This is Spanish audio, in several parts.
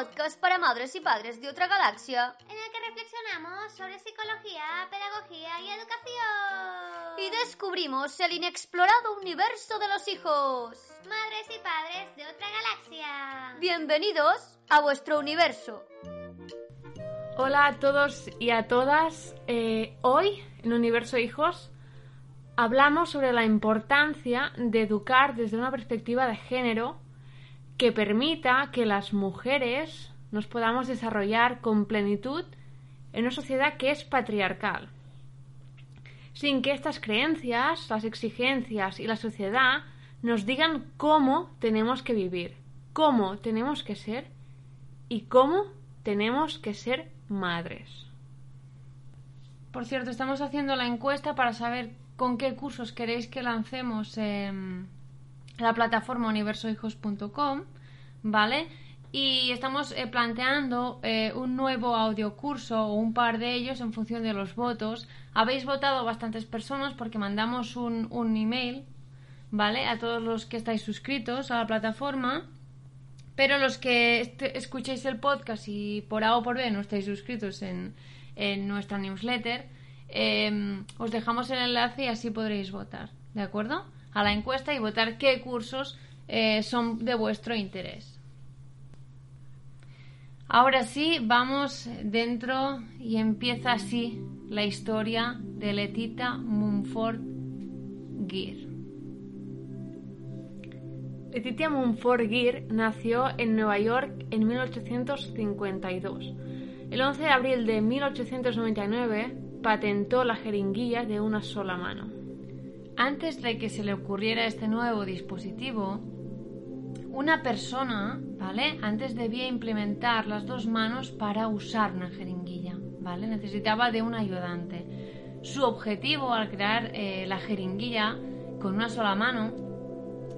podcast para madres y padres de otra galaxia en el que reflexionamos sobre psicología, pedagogía y educación. y descubrimos el inexplorado universo de los hijos. Madres y padres de otra galaxia. Bienvenidos a vuestro universo. Hola a todos y a todas. Eh, hoy, en Universo Hijos, hablamos sobre la importancia de educar desde una perspectiva de género que permita que las mujeres nos podamos desarrollar con plenitud en una sociedad que es patriarcal, sin que estas creencias, las exigencias y la sociedad nos digan cómo tenemos que vivir, cómo tenemos que ser y cómo tenemos que ser madres. Por cierto, estamos haciendo la encuesta para saber con qué cursos queréis que lancemos en la plataforma universohijos.com, ¿vale? Y estamos eh, planteando eh, un nuevo audiocurso o un par de ellos en función de los votos. Habéis votado bastantes personas porque mandamos un, un email, ¿vale? A todos los que estáis suscritos a la plataforma. Pero los que escuchéis el podcast y por A o por B no estáis suscritos en, en nuestra newsletter, eh, os dejamos el enlace y así podréis votar, ¿de acuerdo? A la encuesta y votar qué cursos eh, son de vuestro interés. Ahora sí, vamos dentro y empieza así la historia de Letita Mumford Gear. Letitia Mumford Gear nació en Nueva York en 1852. El 11 de abril de 1899 patentó la jeringuilla de una sola mano. Antes de que se le ocurriera este nuevo dispositivo, una persona, ¿vale? Antes debía implementar las dos manos para usar una jeringuilla, ¿vale? Necesitaba de un ayudante. Su objetivo al crear eh, la jeringuilla con una sola mano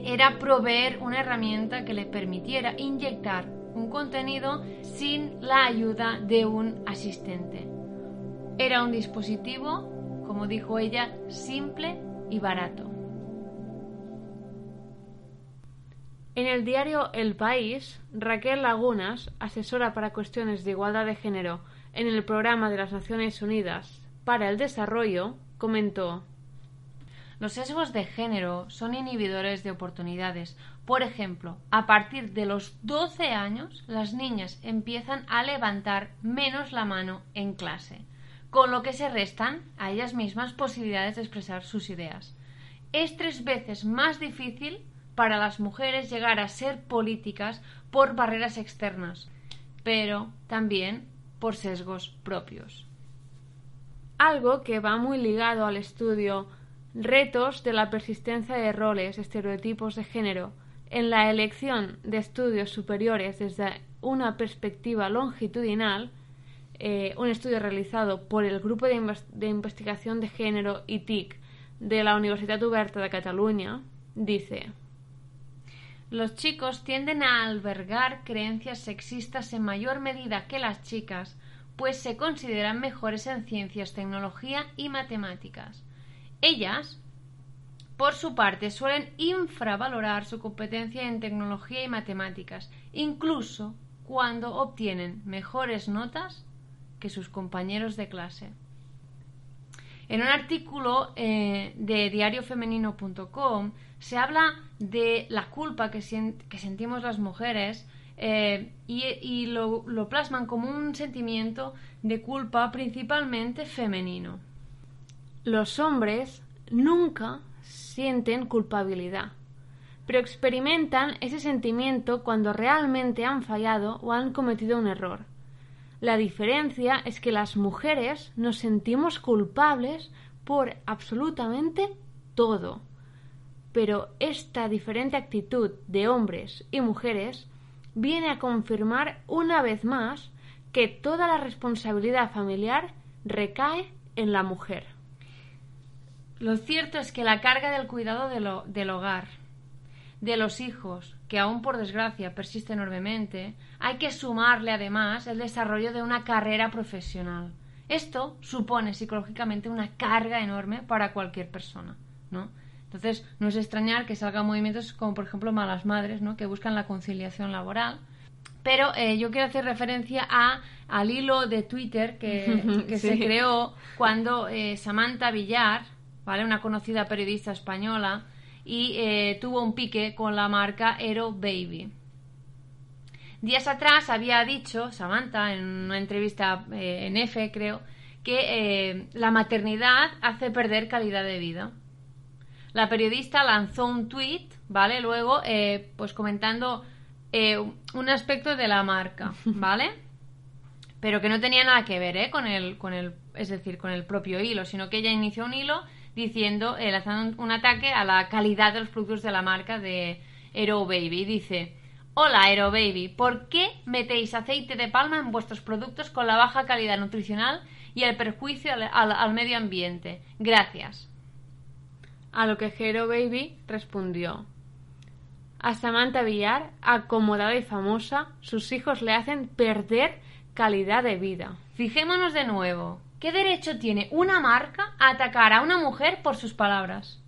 era proveer una herramienta que le permitiera inyectar un contenido sin la ayuda de un asistente. Era un dispositivo, como dijo ella, simple y barato. En el diario El País, Raquel Lagunas, asesora para cuestiones de igualdad de género en el programa de las Naciones Unidas para el Desarrollo, comentó Los sesgos de género son inhibidores de oportunidades. Por ejemplo, a partir de los 12 años, las niñas empiezan a levantar menos la mano en clase, con lo que se restan a ellas mismas posibilidades de expresar sus ideas. Es tres veces más difícil para las mujeres llegar a ser políticas por barreras externas, pero también por sesgos propios. algo que va muy ligado al estudio Retos de la persistencia de roles, estereotipos de género en la elección de estudios superiores desde una perspectiva longitudinal, eh, un estudio realizado por el Grupo de, Inves- de Investigación de Género y TIC de la Universitat Oberta de Cataluña, dice Los chicos tienden a albergar creencias sexistas en mayor medida que las chicas, pues se consideran mejores en ciencias, tecnología y matemáticas. Ellas, por su parte, suelen infravalorar su competencia en tecnología y matemáticas, incluso cuando obtienen mejores notas que sus compañeros de clase. En un artículo eh, de diariofemenino.com se habla de la culpa que, sentimos las mujeres eh, y, lo plasman como un sentimiento de culpa principalmente femenino. Los hombres nunca sienten culpabilidad, pero experimentan ese sentimiento cuando realmente han fallado o han cometido un error. La diferencia es que las mujeres nos sentimos culpables por absolutamente todo. Pero esta diferente actitud de hombres y mujeres viene a confirmar una vez más que toda la responsabilidad familiar recae en la mujer. Lo cierto es que la carga del cuidado de lo- del hogar, de los hijos, que aún por desgracia persiste enormemente, hay que sumarle además el desarrollo de una carrera profesional. Esto supone psicológicamente una carga enorme para cualquier persona, ¿no? Entonces, no es extrañar que salgan movimientos como, por ejemplo, Malas Madres, ¿no? que buscan la conciliación laboral. Pero eh, yo quiero hacer referencia a, al hilo de Twitter que, que se creó cuando eh, Samantha Villar, ¿vale? una conocida periodista española, y eh, tuvo un pique con la marca Aero Baby. Días atrás había dicho Samantha en una entrevista eh, en F, creo, que eh, la maternidad hace perder calidad de vida. La periodista lanzó un tweet, ¿vale? Luego, eh, pues comentando un aspecto de la marca, ¿vale? Pero que no tenía nada que ver. Con el, con el, es decir, con el propio hilo, sino que ella inició un hilo diciendo, eh, lanzando un, ataque a la calidad de los productos de la marca de Aero Baby. Dice, Hola Aero Baby, ¿por qué metéis aceite de palma en vuestros productos con la baja calidad nutricional y el perjuicio al medio ambiente? Gracias. A lo que Hero Baby respondió. A Samantha Villar, acomodada y famosa, sus hijos le hacen perder calidad de vida. Fijémonos de nuevo. ¿Qué derecho tiene una marca a atacar a una mujer por sus palabras?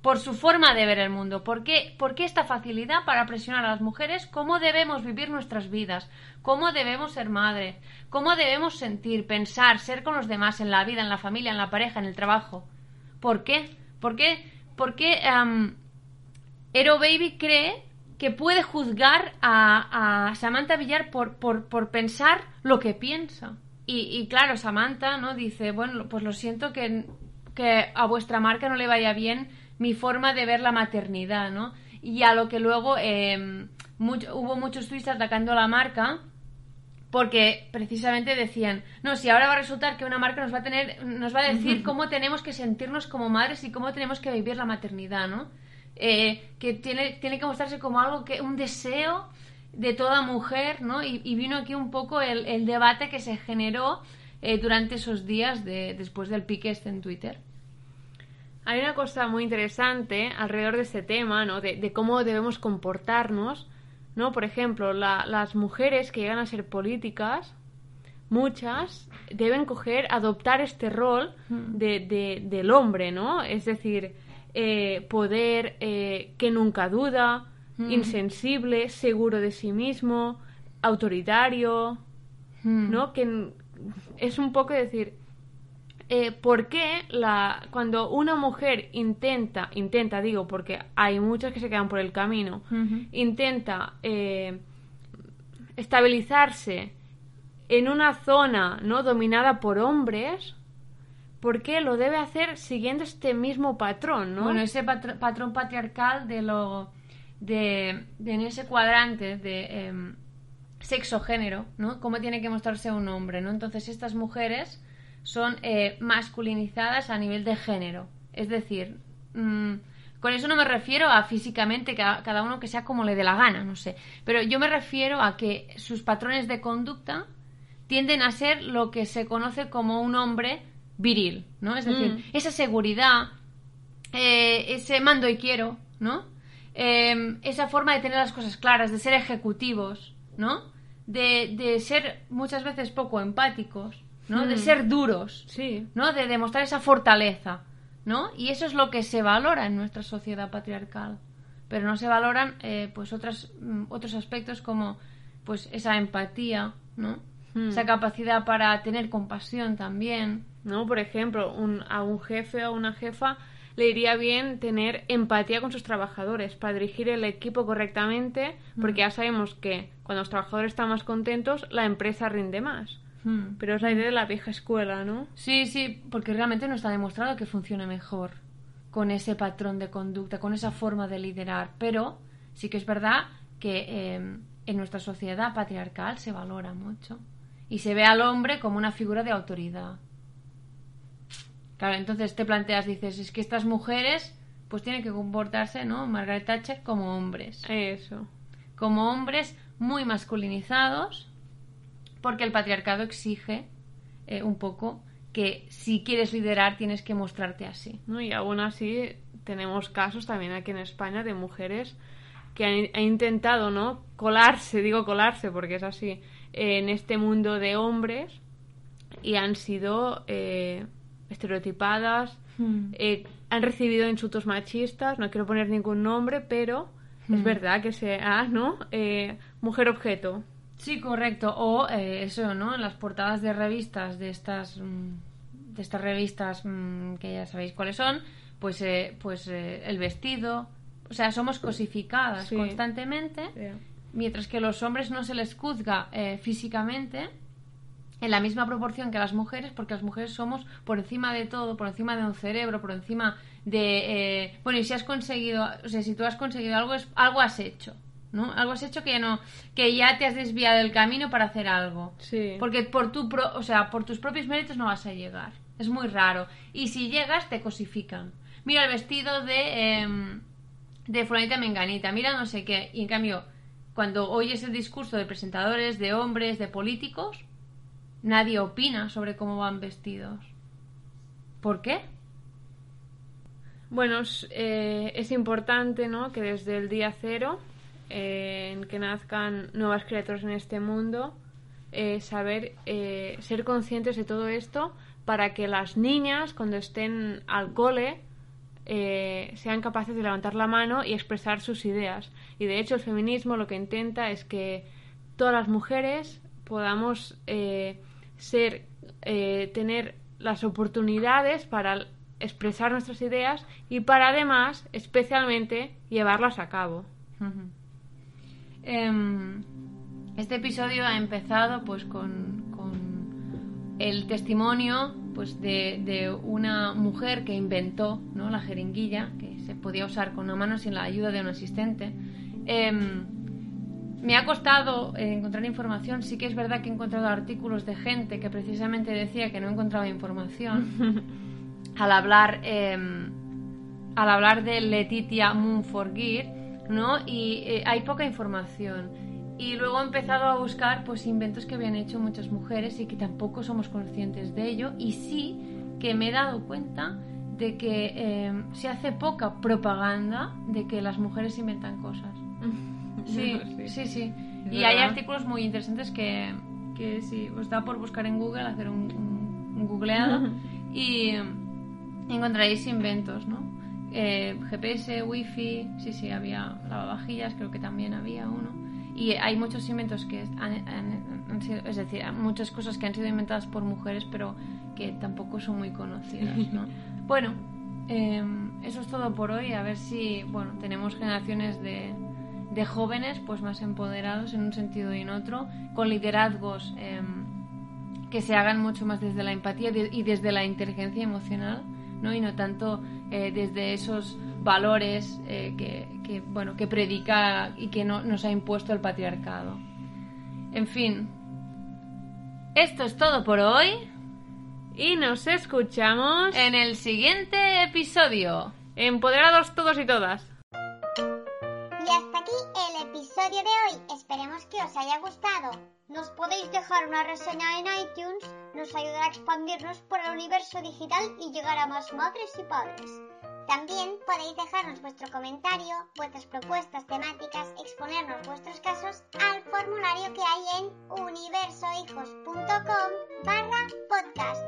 Por su forma de ver el mundo. ¿Por qué, por qué esta facilidad para presionar a las mujeres? ¿Cómo debemos vivir nuestras vidas? ¿Cómo debemos ser madres? ¿Cómo debemos sentir, pensar, ser con los demás en la vida, en la familia, en la pareja, en el trabajo? ¿Por qué? ¿Por qué? ¿Por qué Hero Baby cree que puede juzgar a, a Samantha Villar por, por, por pensar lo que piensa? Y, y claro, Samantha no dice, bueno, pues lo siento que, que a vuestra marca no le vaya bien mi forma de ver la maternidad, ¿no? Y a lo que luego eh, mucho- hubo muchos tweets atacando a la marca porque precisamente decían, no, si ahora va a resultar que una marca nos va a tener, nos va a decir cómo tenemos que sentirnos como madres y cómo tenemos que vivir la maternidad, ¿no? Eh, que tiene, tiene que mostrarse como algo que, un deseo de toda mujer, ¿no? Y, y vino aquí un poco el, el debate que se generó eh, durante esos días de, después del pique este en Twitter. Hay una cosa muy interesante alrededor de este tema, ¿no? De, de cómo debemos comportarnos, ¿no? Por ejemplo, la- las mujeres que llegan a ser políticas, muchas deben coger, adoptar este rol de, de- del hombre, ¿no? Es decir, eh, poder eh, que nunca duda, insensible, seguro de sí mismo, autoritario, ¿no? Que es un poco decir, eh, ¿por qué la, cuando una mujer intenta, intenta, digo, porque hay muchas que se quedan por el camino, intenta eh, estabilizarse en una zona no dominada por hombres, ¿por qué lo debe hacer siguiendo este mismo patrón, no? Bueno, ese patr- patrón patriarcal de lo. De, de en ese cuadrante de em, sexo-género, ¿no? Cómo tiene que mostrarse un hombre, ¿no? Entonces, estas mujeres son eh, masculinizadas a nivel de género. Es decir, mm, con eso no me refiero a físicamente cada, cada uno que sea como le dé la gana, no sé. Pero yo me refiero a que sus patrones de conducta tienden a ser lo que se conoce como un hombre viril, ¿no? Es decir, Mm. esa seguridad, eh, ese mando y quiero, ¿no? Eh, esa forma de tener las cosas claras, de ser ejecutivos, ¿no? De, de ser muchas veces poco empáticos, ¿no? De Mm. ser duros, Sí, ¿no? De demostrar esa fortaleza, ¿no? Y eso es lo que se valora en nuestra sociedad patriarcal. Pero no se valoran, eh, pues, otras, mm, otros aspectos como, pues, esa empatía, ¿no? Hmm. Esa capacidad para tener compasión también. ¿no? Por ejemplo, un- a un jefe o una jefa le iría bien tener empatía con sus trabajadores para dirigir el equipo correctamente, porque ya sabemos que cuando los trabajadores están más contentos, la empresa rinde más. Hmm. Pero es la idea de la vieja escuela, ¿no? Sí, sí, porque realmente no está demostrado que funcione mejor con ese patrón de conducta, con esa forma de liderar. Pero sí que es verdad que eh, en nuestra sociedad patriarcal se valora mucho y se ve al hombre como una figura de autoridad. Claro, entonces te planteas, dices, es que estas mujeres pues tienen que comportarse, ¿no? Margaret Thatcher como hombres Eso. como hombres muy masculinizados, porque el patriarcado exige eh, un poco que si quieres liderar tienes que mostrarte así. ¿no? Y aún así tenemos casos también aquí en España de mujeres que han, han intentado, ¿no? Colarse, digo colarse porque es así, en este mundo de hombres y han sido eh, estereotipadas, eh, han recibido insultos machistas, no quiero poner ningún nombre, pero es verdad que se ha, ¿no? Eh, mujer objeto. Sí, correcto. O eh, eso, ¿no? En las portadas de revistas de estas mm, de estas revistas mm, que ya sabéis cuáles son, pues eh, pues eh, el vestido, o sea, somos cosificadas Sí. constantemente, mientras que los hombres no se les juzga eh, físicamente en la misma proporción que las mujeres, porque las mujeres somos por encima de todo, por encima de un cerebro, por encima de eh, bueno, y si has conseguido, o sea, si tú has conseguido algo es algo has hecho, ¿no? Algo has hecho que ya no que ya te has desviado del camino para hacer algo. Sí. Porque por tu pro- o sea, por tus propios méritos no vas a llegar. Es muy raro. Y si llegas, te cosifican. Mira el vestido de, em, de fulanita menganita, mira no sé qué. Y en cambio, cuando oyes el discurso de presentadores, de hombres, de políticos, nadie opina sobre cómo van vestidos. ¿Por qué? Bueno, es, eh, importante ¿no? que desde el día cero, eh, en que nazcan nuevas criaturas en este mundo, eh, saber eh, ser conscientes de todo esto para que las niñas, cuando estén al cole, sean capaces de levantar la mano y expresar sus ideas. Y de hecho el feminismo lo que intenta es que todas las mujeres podamos eh, ser, eh, tener las oportunidades para expresar nuestras ideas y para además, especialmente, llevarlas a cabo. Em, este episodio ha empezado pues con, con el testimonio pues de, de una mujer que inventó ¿no? la jeringuilla que se podía usar con una mano sin la ayuda de un asistente. Em, me ha costado eh, encontrar información. Sí que es verdad que he encontrado artículos de gente que precisamente decía que no encontraba información al hablar em, al hablar de Letitia Munforgir, ¿no? Y eh, hay poca información. Y luego he empezado a buscar pues inventos que habían hecho muchas mujeres y que tampoco somos conscientes de ello. Y sí que me he dado cuenta de que eh, se hace poca propaganda de que las mujeres inventan cosas. Sí, sí, sí. Y hay artículos muy interesantes que, que si os da por buscar en Google, hacer un, un- un googleado y encontraréis inventos, ¿no? Eh, GPS, wifi, sí, sí, había lavavajillas, creo que también había uno. Y hay muchos inventos que han, han- han sido, es decir, muchas cosas que han sido inventadas por mujeres, pero que tampoco son muy conocidas, ¿no? bueno, eh, eso es todo por hoy. A ver si, bueno, tenemos generaciones de, de jóvenes, pues más empoderados en un sentido y en otro, con liderazgos. em, que se hagan mucho más desde la empatía y desde la inteligencia emocional, ¿no? Y no tanto eh, desde esos valores eh, que, que, bueno, que predica y que no, nos ha impuesto el patriarcado. En fin, esto es todo por hoy. Y nos escuchamos En el siguiente episodio. empoderados todos y todas. Episodio de hoy. Esperemos que os haya gustado. Nos podéis dejar una reseña en iTunes. Nos ayudará a expandirnos por el universo digital y llegar a más madres y padres. También podéis dejarnos vuestro comentario, vuestras propuestas temáticas, exponernos vuestros casos al formulario que hay en universohijos.com barra podcast.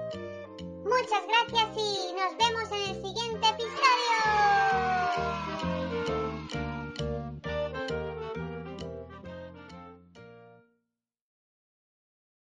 Muchas gracias y nos vemos